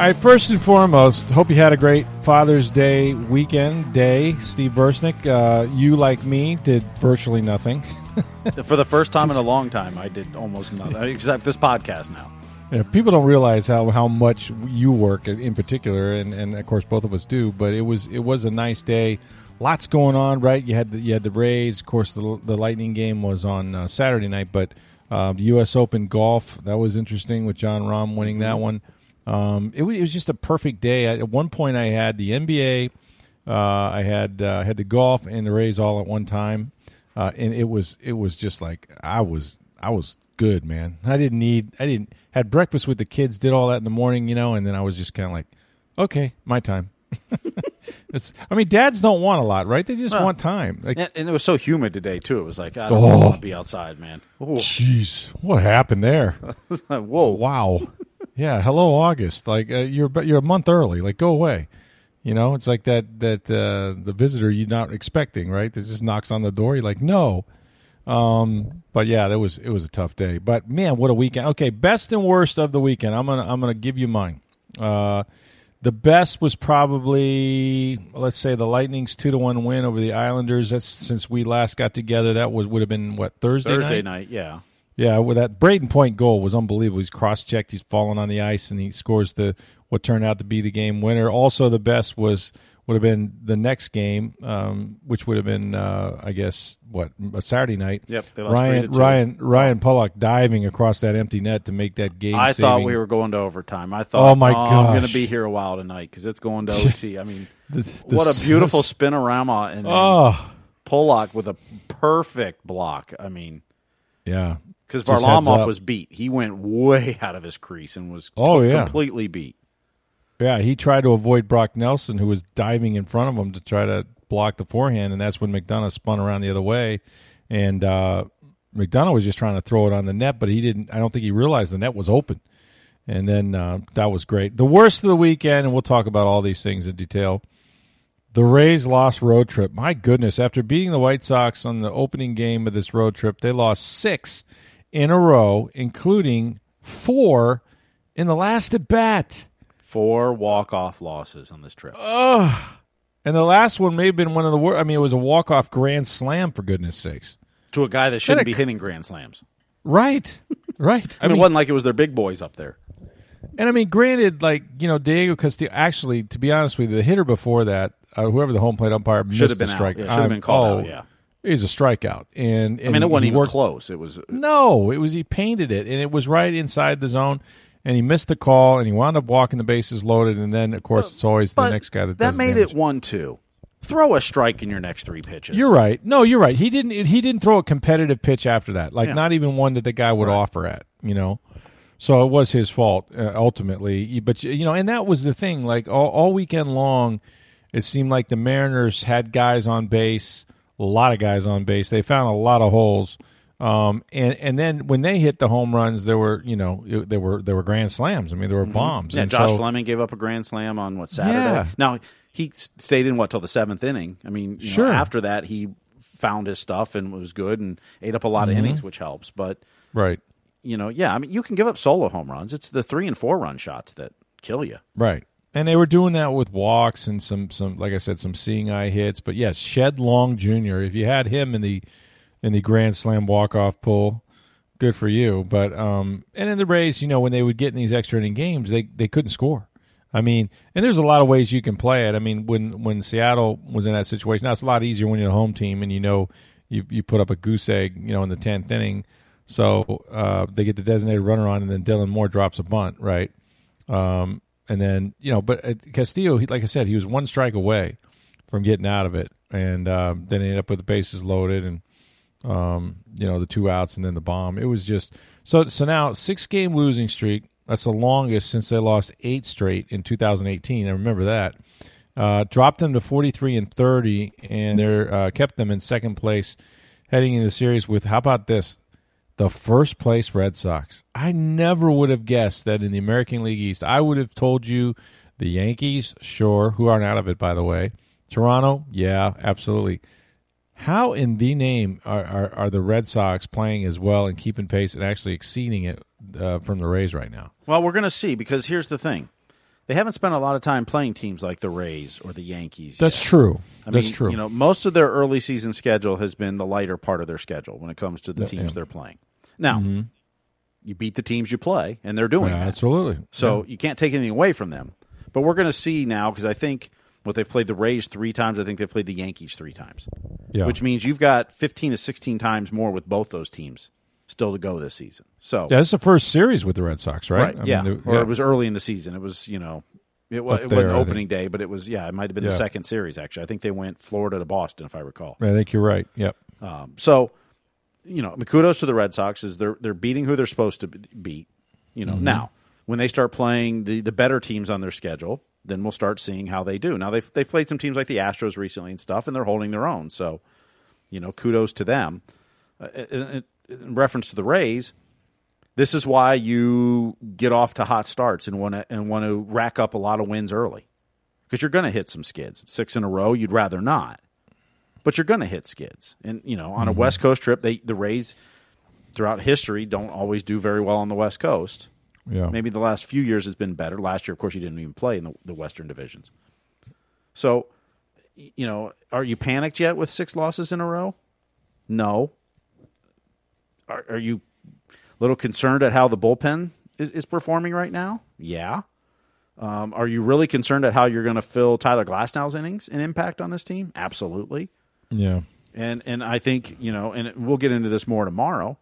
Right, first and foremost, hope you had a great Father's Day weekend day. Steve Bursnick, uh, you like me did virtually nothing. For the first time in a long time, I did almost nothing except this podcast now. Yeah, people don't realize how, how much you work in particular, and, and of course both of us do. But it was it was a nice day. Lots going on, right? You had the, you had the Rays. Of course, the the Lightning game was on uh, Saturday night, but uh, U.S. Open golf that was interesting with Jon Rahm winning that one. Um, it, was, it was just a perfect day. At one point, I had the NBA, uh, I had uh, had the golf and the Rays all at one time, uh, and it was it was just like I was I was good, man. I didn't need I didn't had breakfast with the kids, did all that in the morning, you know, and then I was just kind of like, okay, my time. I mean, dads don't want a lot, right? They just Well, want time. Like, And, and it was so humid today too. It was like I don't Oh. want to be outside, man. Jeez, what happened there? Whoa, Wow. Yeah. Hello, August. Like uh, you're you're a month early. Like go away. You know, it's like that that uh, the visitor you're not expecting, right? That just knocks on the door. You're like, no. Um, but yeah, that was it was a tough day. But man, what a weekend. Okay, best and worst of the weekend. I'm gonna I'm gonna give you mine. Uh, the best was probably let's say the Lightning's two to one win over the Islanders. That's since we last got together. That was would have been what Thursday Thursday night. night, yeah. Yeah, well, that Brayden Point goal was unbelievable. He's cross-checked. He's fallen on the ice, and he scores the what turned out to be the game winner. Also, the best was would have been the next game, um, which would have been, uh, I guess, what a Saturday night. Yep, they lost Ryan three to two. Ryan Ryan Pulock diving across that empty net to make that game. I thought we were going to overtime. I thought, Oh, my god, I'm going to be here a while tonight because it's going to OT. I mean, This- this- what a beautiful spinorama and Oh, Pulock with a perfect block. I mean, yeah. Because Varlamov was beat. He went way out of his crease and was Oh, yeah. completely beat. Yeah, he tried to avoid Brock Nelson, who was diving in front of him to try to block the forehand, and that's when McDonagh spun around the other way, and uh, McDonagh was just trying to throw it on the net, but he didn't. I don't think he realized the net was open, and then uh, that was great. The worst of the weekend, and we'll talk about all these things in detail. The Rays lost road trip. My goodness, after beating the White Sox on the opening game of this road trip, they lost six in a row, including four in the last at bat. Four walk off losses on this trip. And the last one may have been one of the worst. I mean, it was a walk off grand slam for goodness sakes. to a guy that shouldn't a- be hitting grand slams. Right, right. I mean, it wasn't like it was their big boys up there. and I mean, granted, like you know, Diego Castillo. Actually, to be honest with you, the hitter before that, uh, whoever the home plate umpire missed Should have been strike. Yeah, should have been called oh, out. Yeah. He's a strikeout. And, and I mean, it wasn't even worked- close. It was No, it was he painted it, and it was right inside the zone. And he missed the call, and he wound up walking the bases loaded. And then, of course, it's always the next guy that that does made damage. it one two. Throw a strike in your next three pitches. You're right. No, you're right. He didn't. He didn't throw a competitive pitch after that. Like Yeah. not even one that the guy would offer at. You know, so it was his fault uh, ultimately. But you know, and that was the thing. Like all, all weekend long, it seemed like the Mariners had guys on base, a lot of guys on base. They found a lot of holes. Um, and and then when they hit the home runs, there were you know there were there were grand slams. I mean, there were bombs. Mm-hmm. Yeah, and Josh so, Fleming gave up a grand slam on what Saturday. Yeah. Now he stayed in what till the seventh inning. I mean, you know, Sure. after that he found his stuff and was good and ate up a lot of Mm-hmm. innings, which helps. But right, you know, yeah, I mean, you can give up solo home runs. It's the three and four run shots that kill you. Right. And they were doing that with walks and some, some like I said, some seeing eye hits. But yes, Shed Long Jr. If you had him in the in the Grand Slam walk off pull, good for you. But um, and in the Rays, you know, when they would get in these extra inning games, they they couldn't score. I mean, and there's a lot of ways you can play it. I mean, when when Seattle was in that situation, now it's a lot easier when you're a home team and you know you you put up a goose egg, you know, in the tenth inning. So uh, they get the designated runner on, and then Dylan Moore drops a bunt, right? Um, and then you know, but uh, Castillo, he, like I said, he was one strike away from getting out of it, and um, then he ended up with the bases loaded, and um, you know the two outs, and then the bomb. It was just So so now six game losing streak. That's the longest since they lost eight straight in 2018. I remember that. Uh, dropped them to 43 and 30, and they're uh, kept them in second place heading into the series with how about this? The first place Red Sox. I never would have guessed that in the American League East. I would have told you the Yankees, sure, who aren't out of it by the way. Toronto, yeah, absolutely. How in the name are, are, are, the Red Sox playing as well and keeping pace and actually exceeding it uh, from the Rays right now? Well, we're going to see because here's the thing. They haven't spent a lot of time playing teams like the Rays or the Yankees. That's yet. true. I That's mean, true. You know, most of their early season schedule has been the lighter part of their schedule when it comes to the teams yeah. they're playing. Now, Mm-hmm. you beat the teams you play, and they're doing Yeah, that. absolutely. So you can't take anything away from them. But we're going to see now because I think what they've played the Rays three times. I think they've played the Yankees three times, yeah. which means you've got fifteen to sixteen times more with both those teams still to go this season. So yeah, it's the first series with the Red Sox, right? I mean, yeah. or it was early in the season. It was you know. It, wa- Up it there, wasn't opening day, but it was yeah. It might have been Yeah. the second series actually. I think they went Florida to Boston, if I recall. I think you're right. Yep. Um, so, you know, kudos to the Red Sox is they're they're beating who they're supposed to be- beat. You Mm-hmm. know, now when they start playing the the better teams on their schedule, then we'll start seeing how they do. Now they've they've played some teams like the Astros recently and stuff, and they're holding their own. So, you know, kudos to them. Uh, in, in- in reference to the Rays, this is why you get off to hot starts and want to and want to rack up a lot of wins early because you're going to hit some skids. Six in a row, you'd rather not but you're going to hit skids. And you know, on a West Coast trip, they the Rays throughout history don't always do very well on the West Coast. Yeah. Maybe the last few years has been better. Last year, of course, you didn't even play in the, the Western divisions. So, you know, are you panicked yet with six losses in a row? No. Are, are you a little concerned at how the bullpen is, is performing right now? Yeah. Um, are you really concerned at how you're going to fill Tyler Glasnow's innings and impact on this team? Absolutely. Yeah. And and I think you know, and we'll get into this more tomorrow.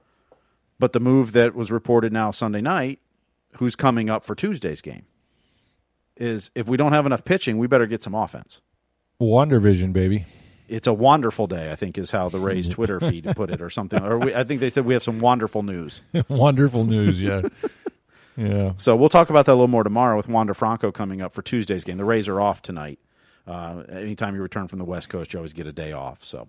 But the move that was reported now Sunday night, who's coming up for Tuesday's game, is if we don't have enough pitching, we better get some offense. Wonder Vision, baby. It's a wonderful day, I think, is how the Rays Twitter feed put it, or something. Or we, I think they said we have some wonderful news. Wonderful news. Yeah. yeah. So we'll talk about that a little more tomorrow with Wander Franco coming up for Tuesday's game. The Rays are off tonight. Uh, anytime you return from the West Coast, you always get a day off. So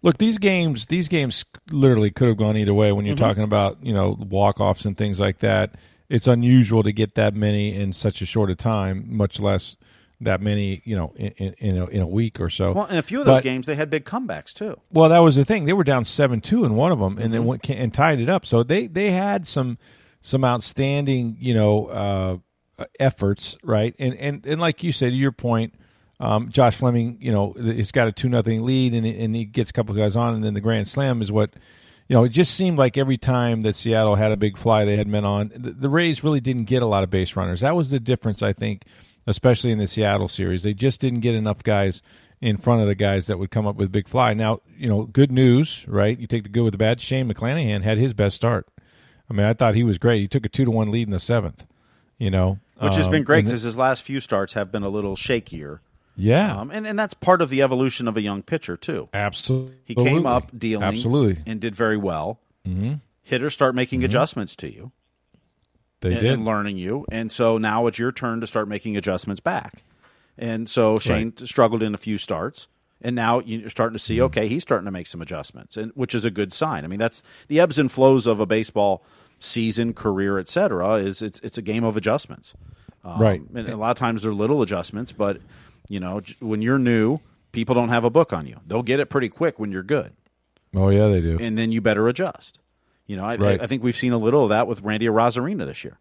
Look, these games, these games literally could have gone either way. When you're Mm-hmm. talking about you know walk offs and things like that, it's unusual to get that many in such a short a time, much less that many you know in in, in, a, in a week or so. well, in a few of those But- games, they had big comebacks too. Well, that was the thing. They were down seven two in one of them, and then Mm-hmm. went and tied it up. So they they had some some outstanding you know uh, efforts, right? And and and like you said, to your point, um, Josh Fleming, you know, he's got a two nothing lead, and and he gets a couple guys on, and then the grand slam is what. You know, it just seemed like every time that Seattle had a big fly, they had men on. The, the Rays really didn't get a lot of base runners. That was the difference, I think, especially in the Seattle series. They just didn't get enough guys in front of the guys that would come up with big fly. Now, you know, good news, right? You take the good with the bad. Shane McClanahan had his best start. I mean, I thought he was great. He took a two to one lead in the seventh. You know, which has Um, been great and because his last few starts have been a little shakier. Yeah, Um, and, and that's part of the evolution of a young pitcher, too. absolutely. He came up dealing Absolutely, and did very well. Mm-hmm. Hitters start making adjustments to you they and, did. and learning you. And so now it's your turn to start making adjustments back. And so Shane struggled in a few starts. And now you're starting to Mm-hmm. see, okay, he's starting to make some adjustments, and which is a good sign. I mean, that's the ebbs and flows of a baseball season, career, et cetera. Is it's it's a game of adjustments. Um, Right. And a lot of times they're little adjustments, but you know, when you're new, people don't have a book on you. They'll get it pretty quick when you're good, oh yeah, they do. and then you better adjust. You know, I, Right. I, I think we've seen a little of that with Randy Arozarena this year.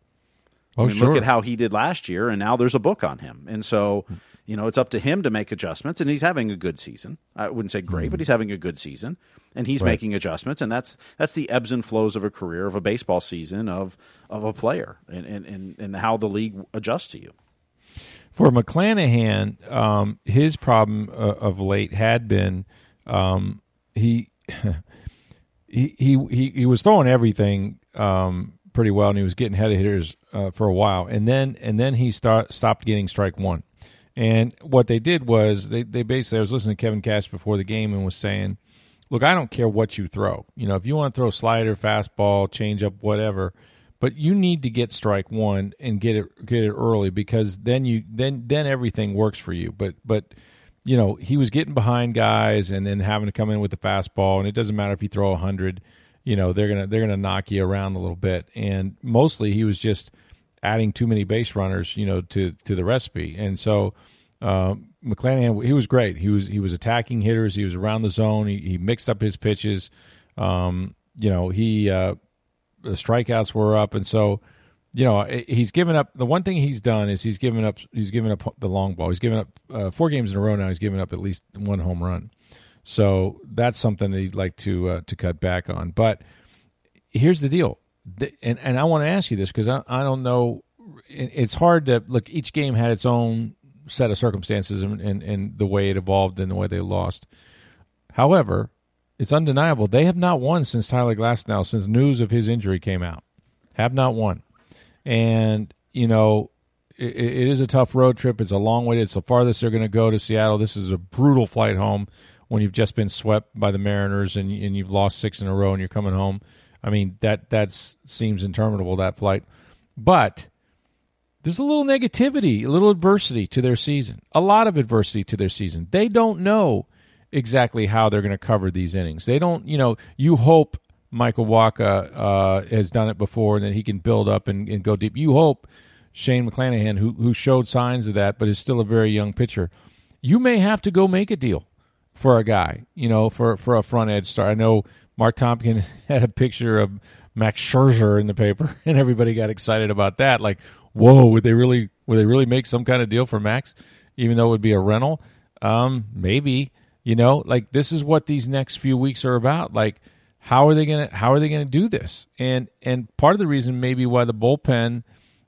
oh I mean, sure. look at how he did last year, and now there's a book on him. And so, you know, it's up to him to make adjustments, and he's having a good season. I wouldn't say great, but he's having a good season, and he's Mm-hmm. Right. making adjustments, and that's that's the ebbs and flows of a career, of a baseball season, of of a player, and and and, and how the league adjusts to you. For McClanahan, um, his problem uh, of late had been um, he, he he he was throwing everything um, pretty well, and he was getting head of hitters uh, for a while, and then and then he start, stopped getting strike one. And what they did was they, they basically I was listening to Kevin Cash before the game and was saying look, I don't care what you throw. You know, if you want to throw slider, fastball, changeup, whatever, but you need to get strike one and get it get it early because then you then then everything works for you. But but you know he was getting behind guys and then having to come in with the fastball, and it doesn't matter if you throw a hundred. You know they're gonna they're gonna knock you around a little bit, and mostly he was just adding too many base runners, you know, to to the recipe, and so. Uh, McClanahan, he was great. He was he was attacking hitters. He was around the zone. He, he mixed up his pitches. Um, you know, he uh, the strikeouts were up, and so you know he's given up. The one thing he's done is he's given up. He's given up the long ball. He's given up uh, four games in a row now. He's given up at least one home run. So that's something that he'd like to uh, to cut back on. But here's the deal, and and I want to ask you this because I, I don't know. It's hard to look. Each game had its own set of circumstances and, and, and the way it evolved and the way they lost. However, it's undeniable they have not won since Tyler Glasnow, since news of his injury came out. Have not won. And, you know, it, it is a tough road trip. It's a long way. It's the farthest they're going to go to Seattle. This is a brutal flight home when you've just been swept by the Mariners and, and you've lost six in a row and you're coming home. I mean, that that seems interminable, that flight. But there's a little negativity, a little adversity to their season, a lot of adversity to their season. They don't know exactly how they're going to cover these innings. They don't, you know, you hope Michael Wacha uh, has done it before and that he can build up and, and, go deep. You hope Shane McClanahan, who, who showed signs of that but is still a very young pitcher, you may have to go make a deal for a guy, you know, for, for a front edge star. I know Marc Topkin had a picture of Max Scherzer in the paper, and everybody got excited about that. Like, whoa, would they really would they really make some kind of deal for Max, even though it would be a rental? Um, maybe. You know, like this is what these next few weeks are about. Like, how are they gonna how are they gonna do this? And and part of the reason maybe why the bullpen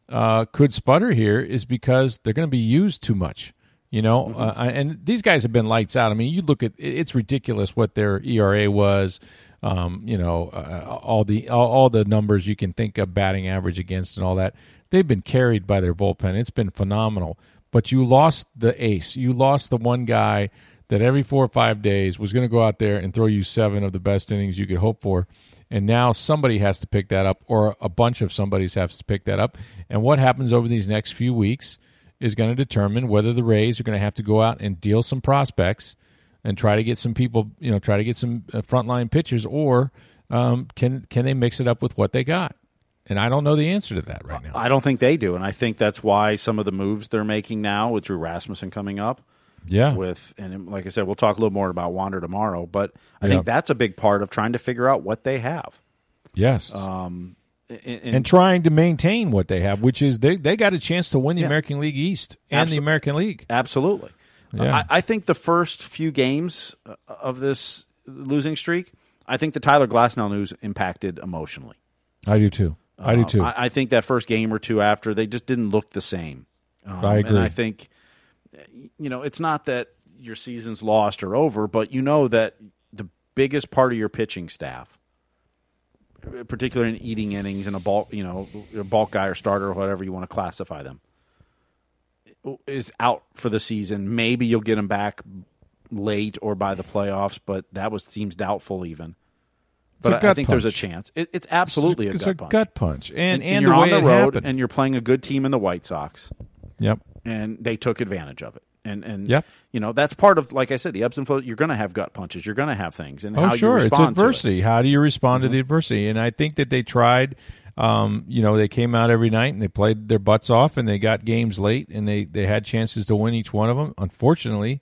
uh, could sputter here is because they're going to be used too much. You know, mm-hmm. uh, and these guys have been lights out. I mean, you look at it's ridiculous what their ERA was. Um, you know, uh, all the all, all, the numbers you can think of, batting average against, and all that. They've been carried by their bullpen. It's been phenomenal. But you lost the ace. You lost the one guy that every four or five days was going to go out there and throw you seven of the best innings you could hope for. And now somebody has to pick that up, or a bunch of somebody's has to pick that up. And what happens over these next few weeks is going to determine whether the Rays are going to have to go out and deal some prospects and try to get some people, you know, try to get some uh, frontline pitchers, or um, can can they mix it up with what they got? And I don't know the answer to that right now. I don't think they do, and I think that's why some of the moves they're making now with Drew Rasmussen coming up yeah. With and like I said, we'll talk a little more about Wander tomorrow, but I yeah. think that's a big part of trying to figure out what they have. Yes. Um, and, and, trying to maintain what they have, which is they they got a chance to win the yeah. American League East and Absol- the American League. Absolutely. Yeah. I, I, think the first few games uh, of this losing streak, I think the Tyler Glasnow news impacted emotionally. I do too. I do uh, too. I, I, think that first game or two after they just didn't look the same. Um, I agree. And I think you know, it's not that your season's lost or over, but you know that the biggest part of your pitching staff, particularly in eating innings and a bulk, you know, a bulk guy or starter or whatever you want to classify them, is out for the season. Maybe you'll get them back late or by the playoffs, but that was seems doubtful even. But I think punch. there's a chance. It, it's absolutely it's a, gut, a punch. gut punch. And, and, and you're the on the road happened. and you're playing a good team in the White Sox. Yep and they took advantage of it. And and yeah. you know that's part of like I said the ebbs and flows. You're going to have gut punches. You're going to have things. And oh how sure, you it's adversity. It. How do you respond mm-hmm. to the adversity? And I think that they tried. Um, you know, they came out every night and they played their butts off, and they got games late, and they they had chances to win each one of them. Unfortunately,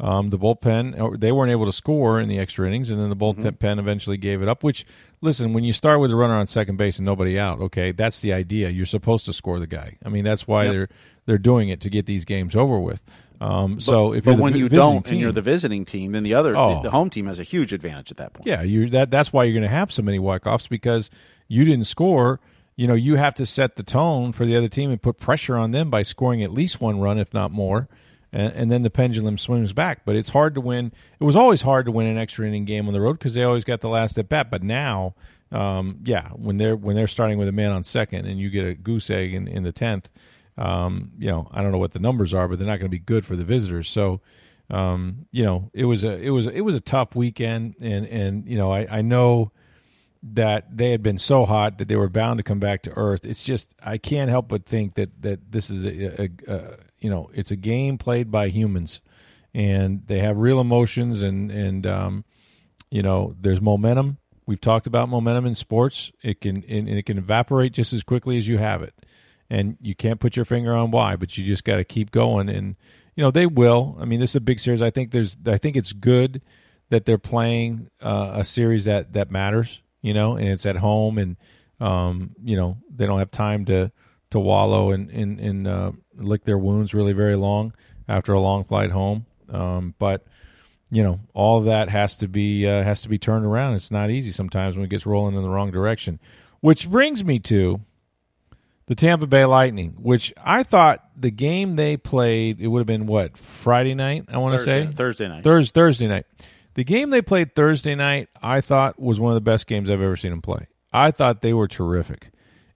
um, the bullpen they weren't able to score in the extra innings, and then the bullpen mm-hmm. eventually gave it up. Which, listen, when you start with a runner on second base and nobody out, okay, that's the idea. You're supposed to score the guy. I mean, that's why yep. they're they're doing it to get these games over with. Um, but, so if but when you don't team, and you're the visiting team, then the other oh. the home team has a huge advantage at that point. Yeah, you that that's why you're going to have so many walk offs because you didn't score. You know, you have to set the tone for the other team and put pressure on them by scoring at least one run, if not more. And, and then the pendulum swings back. But it's hard to win. It was always hard to win an extra inning game on the road because they always got the last at bat. But now, um, yeah, when they're when they're starting with a man on second and you get a goose egg in, in the tenth, um, you know, I don't know what the numbers are, but they're not going to be good for the visitors. So um, you know, it was a it was it was a tough weekend, and and you know, I I know that they had been so hot that they were bound to come back to earth. It's just I can't help but think that that this is a, a, a you know it's a game played by humans, and they have real emotions and and um, you know there's momentum. We've talked about momentum in sports. It can and it can evaporate just as quickly as you have it, and you can't put your finger on why, but you just got to keep going and you know they will. I mean, this is a big series. I think there's. I think it's good that they're playing uh, a series that that matters. You know, and it's at home, and um, you know they don't have time to to wallow and and, and uh, lick their wounds really very long after a long flight home. Um, but you know, all of that has to be uh, has to be turned around. It's not easy sometimes when it gets rolling in the wrong direction. Which brings me to the Tampa Bay Lightning, which I thought the game they played, it would have been what Friday night. I want to say Thursday night. Thursday Thursday night. The game they played Thursday night, I thought was one of the best games I've ever seen them play. I thought they were terrific,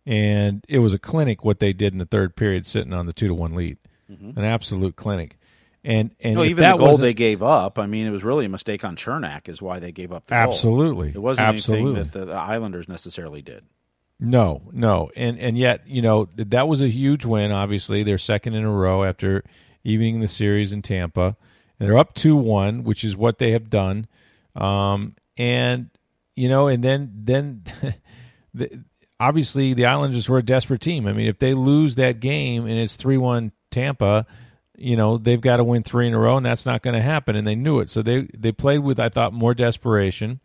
and it was a clinic what they did in the third period, sitting on the two to one lead, mm-hmm. an absolute clinic. And and no, even the goal they gave up, I mean, it was really a mistake on Cernak, is why they gave up. the Absolutely, goal. it wasn't absolutely. anything that the Islanders necessarily did. No, no, and and yet you know that was a huge win. Obviously, they're second in a row after evening the series in Tampa, and they're up two one, which is what they have done. Um, and you know, and then then the, obviously the Islanders were a desperate team. I mean, if they lose that game and it's three one Tampa, you know they've got to win three in a row, and that's not going to happen. And they knew it, so they they played with I thought more desperation.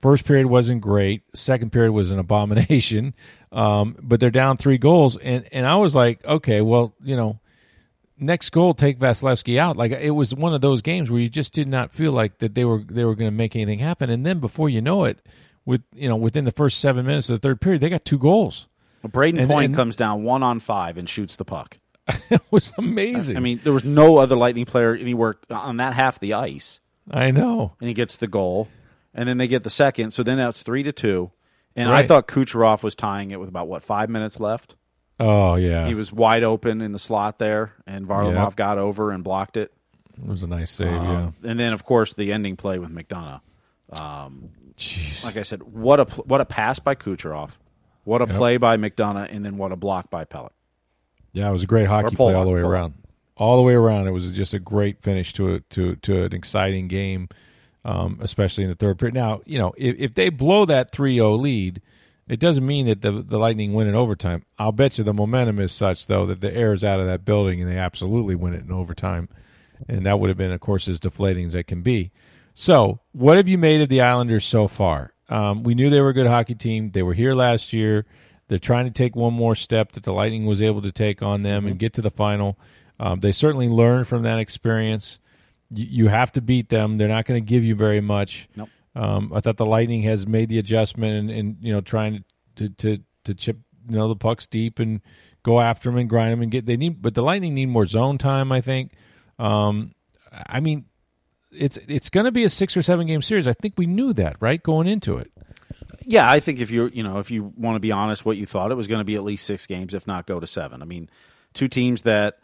First period wasn't great. Second period was an abomination. Um, but they're down three goals, and and I was like, okay, well, you know, next goal take Vasilevskiy out. Like it was one of those games where you just did not feel like that they were they were going to make anything happen, and then before you know it, with you know within the first seven minutes of the third period, they got two goals. Well, Brayden and, Point and, comes down one on five and shoots the puck. it was amazing. I, I mean, there was no other Lightning player anywhere on that half the ice. I know, and he gets the goal and then they get the second. So then that's three to two. And right. I thought Kucherov was tying it with about what five minutes left. Oh yeah, he was wide open in the slot there, and Varlamov yep. got over and blocked it. It was a nice save, uh, yeah. And then of course the ending play with McDonagh. Um, like I said, what a what a pass by Kucherov, what a yep. play by McDonagh, and then what a block by Pulock. Yeah, it was a great hockey play all the way around. All the way around, it was just a great finish to a, to to an exciting game um, especially in the third period. Now, you know, if, if they blow that 3 0 lead, it doesn't mean that the, the Lightning win in overtime. I'll bet you the momentum is such, though, that the air is out of that building and they absolutely win it in overtime. And that would have been, of course, as deflating as it can be. So, what have you made of the Islanders so far? Um, we knew they were a good hockey team. They were here last year. They're trying to take one more step that the Lightning was able to take on them and get to the final. Um, they certainly learned from that experience you, have to beat them. They're not going to give you very much. Nope. Um, I thought the Lightning has made the adjustment and, and you know trying to, to to chip you know the pucks deep and go after them and grind them and get they need but the Lightning need more zone time. I think. Um, I mean, it's it's going to be a six or seven game series. I think we knew that right going into it. Yeah, I think if you you know if you want to be honest, what you thought it was going to be at least six games, if not go to seven. I mean, two teams that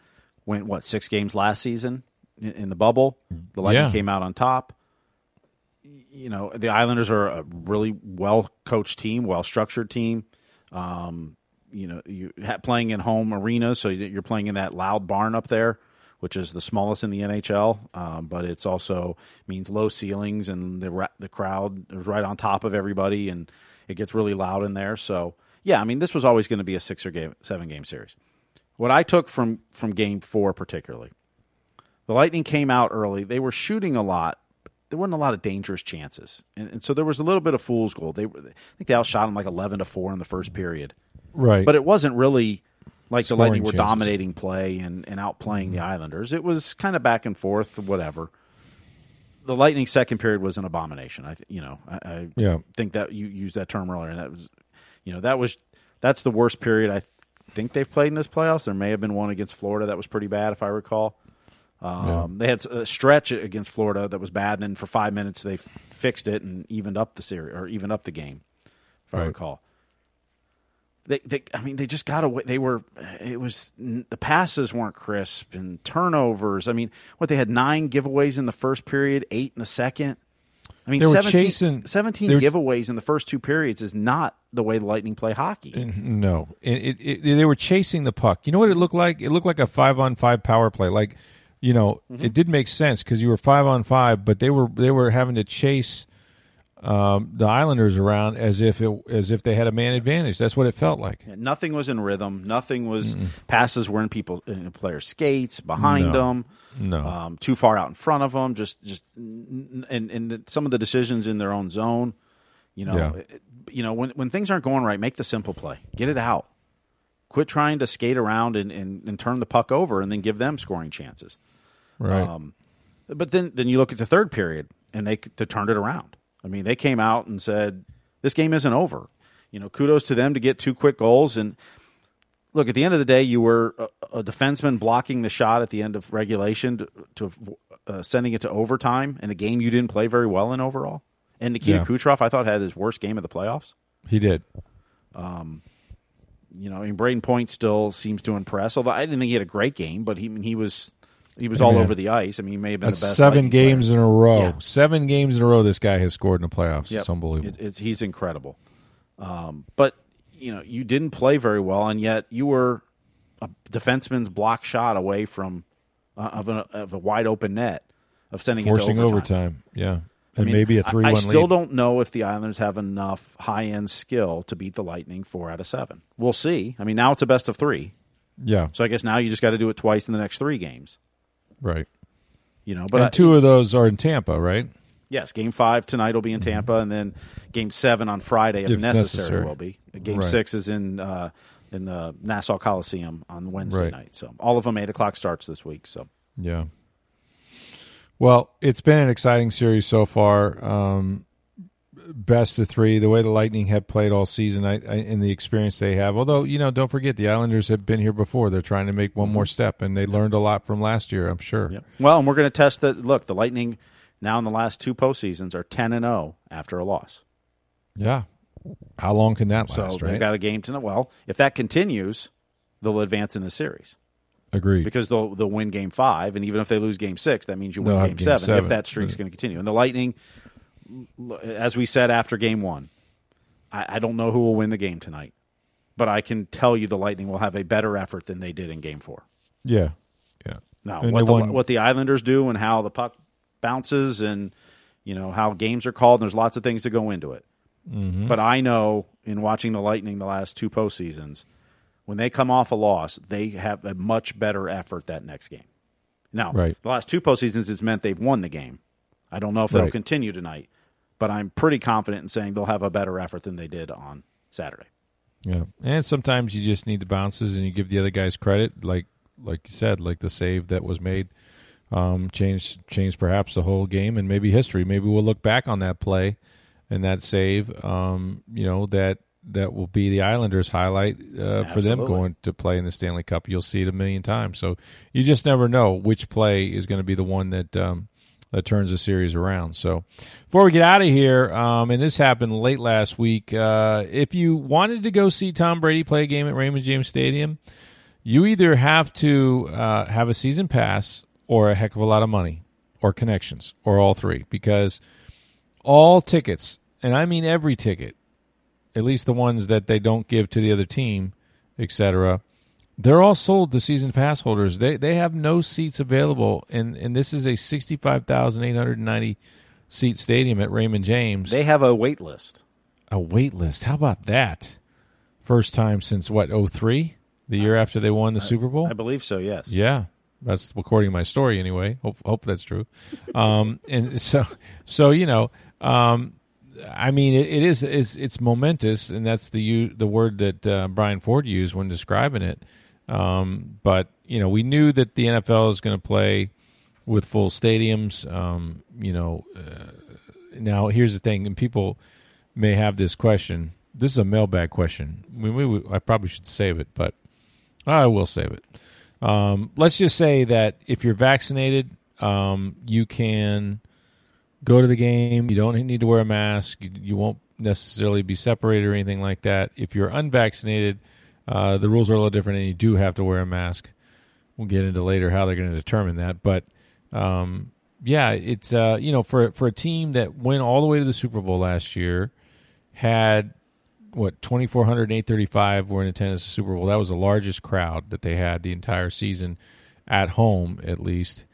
went what six games last season in the bubble. The Lightning yeah. came out on top. You know, the Islanders are a really well coached team, well structured team. Um, you know, you playing in home arenas, so you're playing in that loud barn up there, which is the smallest in the NHL. Um, but it's also means low ceilings and the the crowd is right on top of everybody, and it gets really loud in there. So yeah, I mean, this was always going to be a six or game, seven game series. What I took from from game four particularly the Lightning came out early. They were shooting a lot. There wasn't a lot of dangerous chances, and, and so there was a little bit of fool's gold. They, were, I think they outshot them like eleven to four in the first period, right? But it wasn't really like Scoring the Lightning were chances. dominating play and, and outplaying mm-hmm. the Islanders. It was kind of back and forth, whatever. The Lightning second period was an abomination. I, you know, I, I yeah. think that you used that term earlier, and that was, you know, that was that's the worst period I think they've played in this playoffs. There may have been one against Florida that was pretty bad, if I recall. Um, yeah. They had a stretch against Florida that was bad, and then for five minutes they f- fixed it and evened up the series or evened up the game, if right. I recall. they, they I mean they just got away they were it was the passes weren't crisp and turnovers I mean what they had nine giveaways in the first period eight in the second I mean They were 17, chasing- 17 they were- giveaways in the first two periods is not the way the Lightning play hockey No, it, it, it, they were chasing the puck. You know what it looked like? It looked like a five on five power play. Like, you know, Mm-hmm. it did make sense because you were five on five, but they were they were having to chase um, the Islanders around as if it as if they had a man advantage. That's what it felt like. Yeah, nothing was in rhythm nothing was passes were in people in players skates behind No. them No, um, too far out in front of them. Just, just, and and the, some of the decisions in their own zone. You know, Yeah. it- you know when when things aren't going right, make the simple play, get it out. Quit trying to skate around and, and, and turn the puck over, and then give them scoring chances. right. Um, but then then you look at the third period, and they they turned it around. I mean, they came out and said, "This game isn't over." You know, kudos to them to get two quick goals and look, at the end of the day, you were a, a defenseman blocking the shot at the end of regulation to, to uh, sending it to overtime in a game you didn't play very well in overall. And Nikita Yeah. Kucherov, I thought, had his worst game of the playoffs. he did. You know, I mean, Brayden Point still seems to impress. Although I didn't think he had a great game, but he he was he was all Yeah. over the ice. I mean, he may have been That's the best. seven Lightning player. games in a row. Yeah. Seven games in a row. This guy has scored in the playoffs. Yep. It's unbelievable. It- it's, he's incredible. Um, but you know, you didn't play very well, and yet you were a defenseman's block shot away from uh, of, a, of a wide open net of sending Forcing overtime. overtime. Yeah, I and mean, maybe a three-one I, lead. still don't know if the Islanders have enough high end skill to beat the Lightning four out of seven. We'll see. I mean, now it's a best of three, Yeah, so I guess now you just got to do it twice in the next three games. right. You know, but and two of those are in Tampa, right? Yes, game five tonight will be in Tampa, and then game seven on Friday, if, If necessary, necessary. will be. Game Right. six is in uh, in the Nassau Coliseum on Wednesday Right. night. So all of them eight o'clock starts this week. So Yeah. Well, it's been an exciting series so far. Um, best of three, the way the Lightning have played all season, I, I, and the experience they have. Although, you know, don't forget the Islanders have been here before. They're trying to make one more step, and they learned a lot from last year. I'm sure. well, and we're going to test that. Look, the Lightning now in the last two postseasons are ten and zero after a loss. Yeah. How long can that last? So they've got a game tonight. Well, if that continues, they'll advance in the series Agreed. because they'll they'll win game five, and even if they lose game six, that means you win game, game seven, seven. if that streak's going to continue. And the Lightning, as we said after game one, I, I don't know who will win the game tonight, but I can tell you the Lightning will have a better effort than they did in game four. yeah. Yeah. Now, And what the, won- what the Islanders do and how the puck bounces and you know how games are called, and there's lots of things that go into it. Mm-hmm. But I know in watching the Lightning the last two postseasons, when they come off a loss, they have a much better effort that next game. Now, Right. the last two postseasons, it's meant they've won the game. I don't know if that'll Right. continue tonight, but I'm pretty confident in saying they'll have a better effort than they did on Saturday. Yeah, and sometimes you just need the bounces, and you give the other guys credit, like like you said, like the save that was made, um, changed changed perhaps the whole game and maybe history. Maybe we'll look back on that play and that save. Um, you know that that will be the Islanders' highlight uh, for them going to play in the Stanley Cup. You'll see it a million times. So you just never know which play is going to be the one that. Um, that turns the series around. So, before we get out of here, um, and this happened late last week, uh, if you wanted to go see Tom Brady play a game at Raymond James Stadium, you either have to uh, have a season pass or a heck of a lot of money or connections or all three because all tickets, and I mean every ticket, at least the ones that they don't give to the other team, etc., they're all sold to season pass holders. They they have no seats available, and and this is a sixty five thousand eight hundred ninety seat stadium at Raymond James. They have a wait list. a wait list. How about that? First time since what 03? the year after they won the Super Bowl. I believe so. Yes. Yeah, that's according to my story anyway. Hope hope that's true. Um, and so so you know, um, I mean, it, it is it's, it's momentous, and that's the the word that uh, Brian Ford used when describing it. Um, but you know, we knew that the NFL is going to play with full stadiums. Um, you know, uh, now here's the thing, and people may have this question. This is a mailbag question. We, we, I probably should save it, but I will save it. Um, let's just say that if you're vaccinated, um, you can go to the game. You don't need to wear a mask. You, you won't necessarily be separated or anything like that. If you're unvaccinated, uh, the rules are a little different, and you do have to wear a mask. We'll get into later how they're going to determine that, but um, yeah, it's uh, you know for for a team that went all the way to the Super Bowl last year, had what 2400 835 were in attendance at the Super Bowl. That was the largest crowd that they had the entire season at home at least.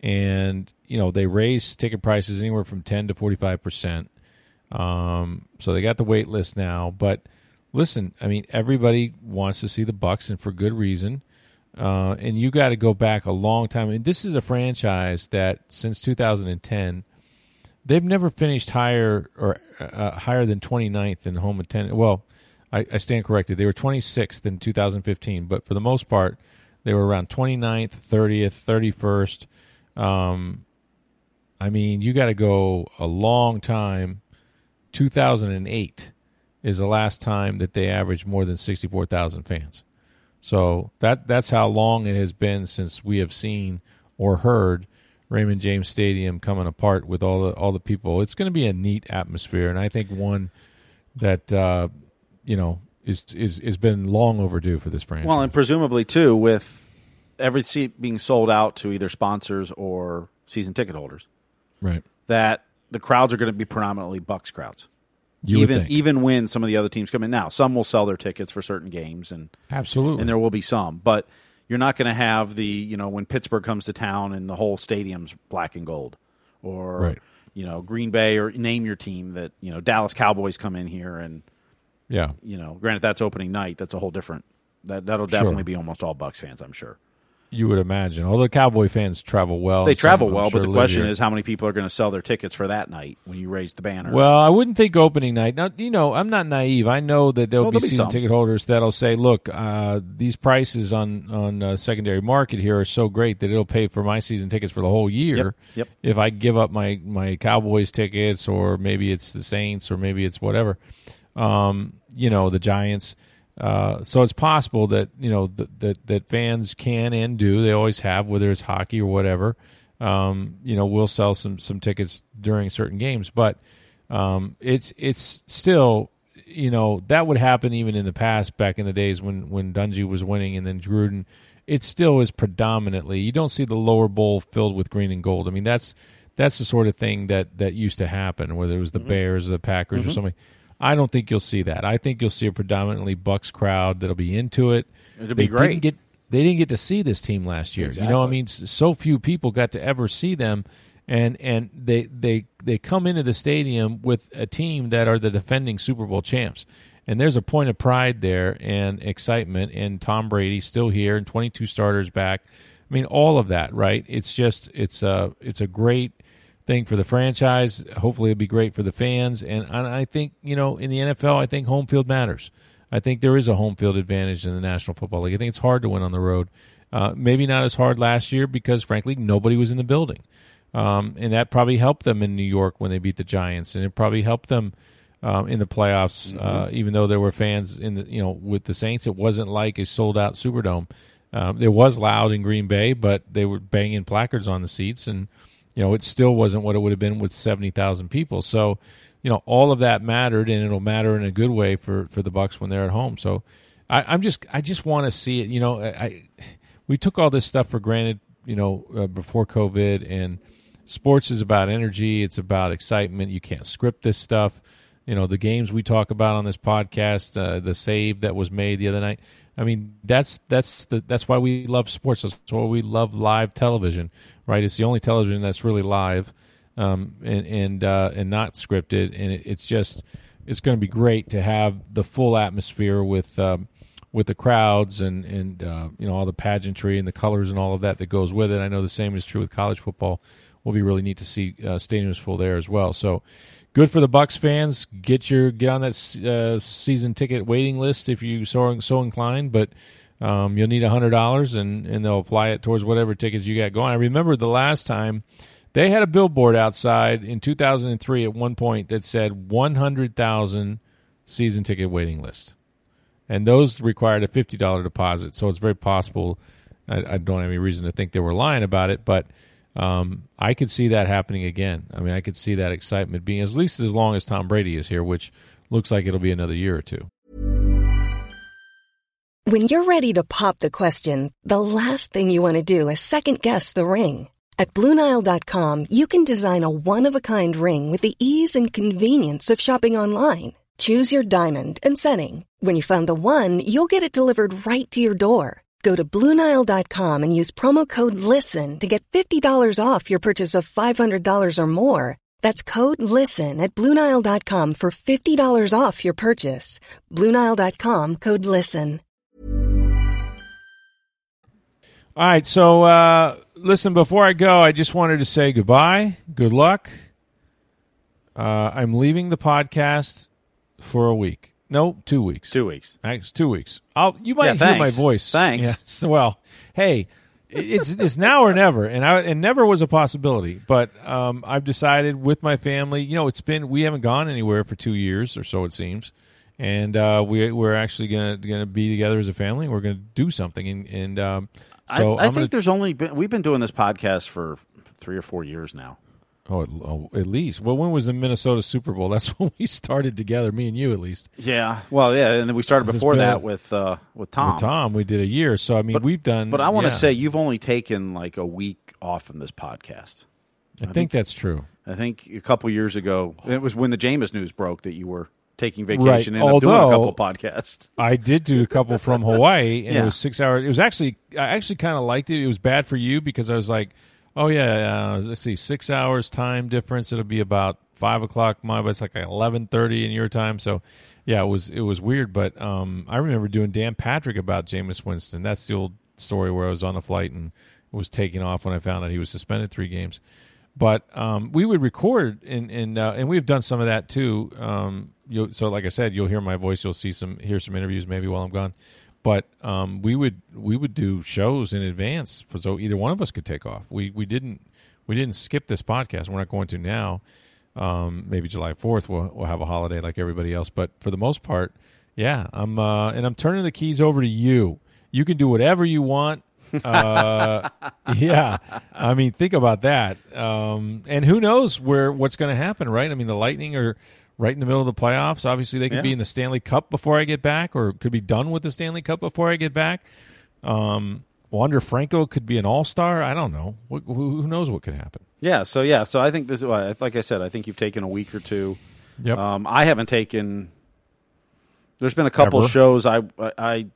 And you know, they raise ticket prices anywhere from 10 to 45%. Um, so they got the wait list now, but listen, I mean, everybody wants to see the bucks and for good reason. Uh, and you got to go back a long time. I mean, this is a franchise that since 2010 they've never finished higher or uh, higher than 29th in home attendance. Well, I, I, stand corrected. They were 26th in 2015, but for the most part, they were around 29th, 30th, 31st. Um, I mean, you got to go a long time. 2008 is the last time that they averaged more than 64,000 fans. So that that's how long it has been since we have seen or heard Raymond James Stadium coming apart with all the all the people. It's going to be a neat atmosphere, and I think one that uh, you know is is has been long overdue for this franchise. Well, and presumably too, with every seat being sold out to either sponsors or season ticket holders, right? That the crowds are going to be predominantly Bucks crowds. You even even when some of the other teams come in now, some will sell their tickets for certain games, and absolutely, and there will be some, but you're not going to have the you know when Pittsburgh comes to town and the whole stadium's black and gold, or right. you know Green Bay or name your team that you know Dallas Cowboys come in here and yeah you know granted that's opening night that's a whole different that that'll definitely sure. be almost all Bucks fans I'm sure. You would imagine. All the Cowboy fans travel well. They travel well, sure but the question here. is how many people are going to sell their tickets for that night when you raise the banner. Well, I wouldn't think opening night. Now, you know, I'm not naive. I know that there'll well, be season be ticket holders that'll say, "Look, uh, these prices on on uh, secondary market here are so great that it'll pay for my season tickets for the whole year. Yep. yep. If I give up my my Cowboys tickets, or maybe it's the Saints, or maybe it's whatever, um, you know, the Giants." Uh, so it's possible that you know that, that that fans can and do they always have whether it's hockey or whatever. Um, you know, we'll sell some some tickets during certain games, but um, it's it's still you know that would happen even in the past back in the days when when Dungy was winning and then Gruden. It still is predominantly you don't see the lower bowl filled with green and gold. I mean that's that's the sort of thing that that used to happen whether it was the mm-hmm. Bears or the Packers mm-hmm. or something I don't think you'll see that. I think you'll see a predominantly Bucks crowd that'll be into it. It'll be great. Didn't get, they didn't get to see this team last year. Exactly. You know, I mean, so few people got to ever see them, and and they they they come into the stadium with a team that are the defending Super Bowl champs. And there's a point of pride there and excitement, and Tom Brady still here and 22 starters back. I mean, all of that, right? It's just it's a it's a great thing for the franchise. Hopefully, it'll be great for the fans. And I think you know, in the NFL, I think home field matters. I think there is a home field advantage in the National Football League. I think it's hard to win on the road. Uh, maybe not as hard last year because, frankly, nobody was in the building, um, and that probably helped them in New York when they beat the Giants, and it probably helped them. Um, in the playoffs, mm-hmm. uh, even though there were fans in the you know with the Saints, it wasn't like a sold out Superdome. Um, it was loud in Green Bay, but they were banging placards on the seats, and you know, it still wasn't what it would have been with 70,000 people. So, you know, all of that mattered and it'll matter in a good way for, for the Bucks when they're at home. So I, am just, I just want to see it. You know, I, we took all this stuff for granted, you know, uh, before COVID and sports is about energy. It's about excitement. You can't script this stuff. You know, the games we talk about on this podcast, uh, the save that was made the other night. I mean, that's that's the, that's why we love sports. That's why we love live television right? It's the only television that's really live um, and and uh, and not scripted, and it, it's just it's going to be great to have the full atmosphere with um, with the crowds and and uh, you know all the pageantry and the colors and all of that that goes with it. I know the same is true with college football. Will be really neat to see uh, stadiums full there as well. So good for the Bucks fans. Get your get on that uh, season ticket waiting list if you so so inclined, but um, you'll need hundred dollars, and and they'll apply it towards whatever tickets you got going. I remember the last time they had a billboard outside in 2003 at one point that said 100,000 season ticket waiting list, and those required a fifty dollar deposit. So it's very possible. I, I, don't have any reason to think they were lying about it, but um, I could see that happening again. I mean, I could see that excitement being at least as long as Tom Brady is here, which looks like it'll be another year or two. When you're ready to pop the question, the last thing you want to do is second guess the ring. At Bluenile.com, you can design a one of a kind ring with the ease and convenience of shopping online. Choose your diamond and setting. When you find the one, you'll get it delivered right to your door. Go to Bluenile.com and use promo code LISTEN to get $50 off your purchase of $500 or more. That's code LISTEN at Bluenile.com for $50 off your purchase. Bluenile.com code LISTEN. All right, so uh, listen, before I go, I just wanted to say goodbye, good luck. Uh, I'm leaving the podcast for a week. No, two weeks. Two weeks. Actually, two weeks. I'll. You might Yeah, hear my voice. Thanks. Yes. Well, hey, it's it's now or never, and I and never was a possibility. But um, I've decided with my family. You know, it's been we haven't gone anywhere for two years or so it seems, and uh, we we're actually gonna gonna be together as a family. We're gonna do something, and and um, so I, I think gonna, there's only been we've been doing this podcast for three or four years now. Oh, at, oh, least. Well, when was the Minnesota Super Bowl? That's when we started together, me and you at least. Yeah. Well, yeah, and then we started before that with uh, with Tom. With Tom, we did a year. So I mean, But- we've done. But I want to yeah. say you've only taken like a week off from this podcast. I think that's true. I think a couple years ago, it was when the Jameis news broke that you were taking Right. vacation and ended up doing a couple podcasts. I did do a couple from Hawaii, and Yeah. it was six hours. It was actually I actually kind of liked it. It was bad for you because I was like, oh yeah, uh, let's see, six hours time difference. It'll be about five o'clock my, but it's like eleven thirty in your time. So yeah, it was it was weird. But um, I remember doing Dan Patrick about Jameis Winston. That's the old story where I was on a flight and was taking off when I found out he was suspended three games. But um, we would record, and and uh, and we've done some of that too. Um, so, like I said, you'll hear my voice. You'll see some, hear some interviews maybe while I'm gone. But um, we would we would do shows in advance, for, so either one of us could take off. We we didn't we didn't skip this podcast. We're not going to now. Um, maybe July Fourth we'll we'll have a holiday like everybody else. But for the most part, yeah, I'm uh, and I'm turning the keys over to you. You can do whatever you want. uh, yeah, I mean, think about that. Um, and who knows where what's going to happen, right? I mean, the Lightning are right in the middle of the playoffs. Obviously, they could Yeah. be in the Stanley Cup before I get back, or could be done with the Stanley Cup before I get back. Um, Wander Franco could be an All Star. I don't know. Who, who who knows what could happen? Yeah. So yeah. So I think this. Like I said, I think you've taken a week or two. Yep. Um, I haven't taken. There's been a couple Ever? shows I, I, I,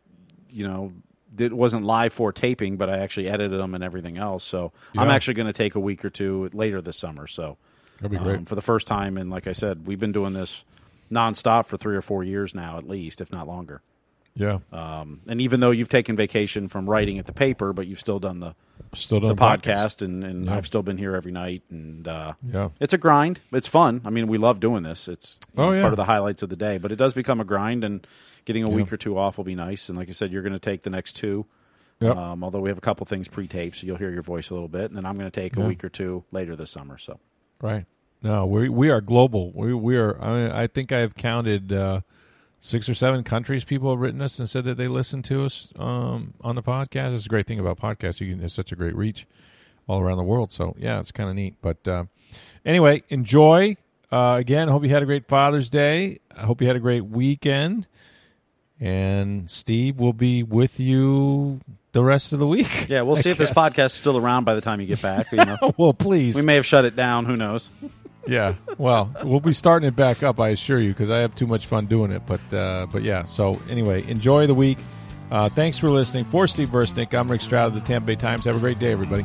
you know, did wasn't live for taping, but I actually edited them and everything else. So I'm actually going to take a week or two later this summer. So That'd be great. um, for the first time, and like I said, we've been doing this nonstop for three or four years now, at least, if not longer. yeah. Um, and even though you've taken vacation from writing at the paper, but you've still done the Still doing the podcast, and, and Yeah. I've still been here every night, and uh, Yeah. it's a grind. It's fun. I mean, we love doing this. It's Oh, know, yeah. part of the highlights of the day, but it does become a grind, and getting a Yeah. week or two off will be nice. And like I said, you're going to take the next two. Yep. Um, although we have a couple things pre-taped, so you'll hear your voice a little bit, and then I'm going to take a week or two later this summer. So Right. No, we we are global. We we are. I, mean, I think I have counted uh, six or seven countries. People have written us and said that they listen to us um, on the podcast. It's a great thing about podcasts. You can have such a great reach all around the world. So yeah, it's kind of neat. But uh, anyway, enjoy. Uh, again, hope you had a great Father's Day. I hope you had a great weekend. And Steve will be with you the rest of the week. yeah, we'll I see if this guess. podcast is still around by the time you get back. You know, well, please. we may have shut it down. Who knows? Yeah, well, we'll be starting it back up, I assure you, because I have too much fun doing it. But uh, but yeah, so anyway, enjoy the week. Uh, thanks for listening. For Steve Burstick, I'm Rick Stroud of the Tampa Bay Times. Have a great day, everybody.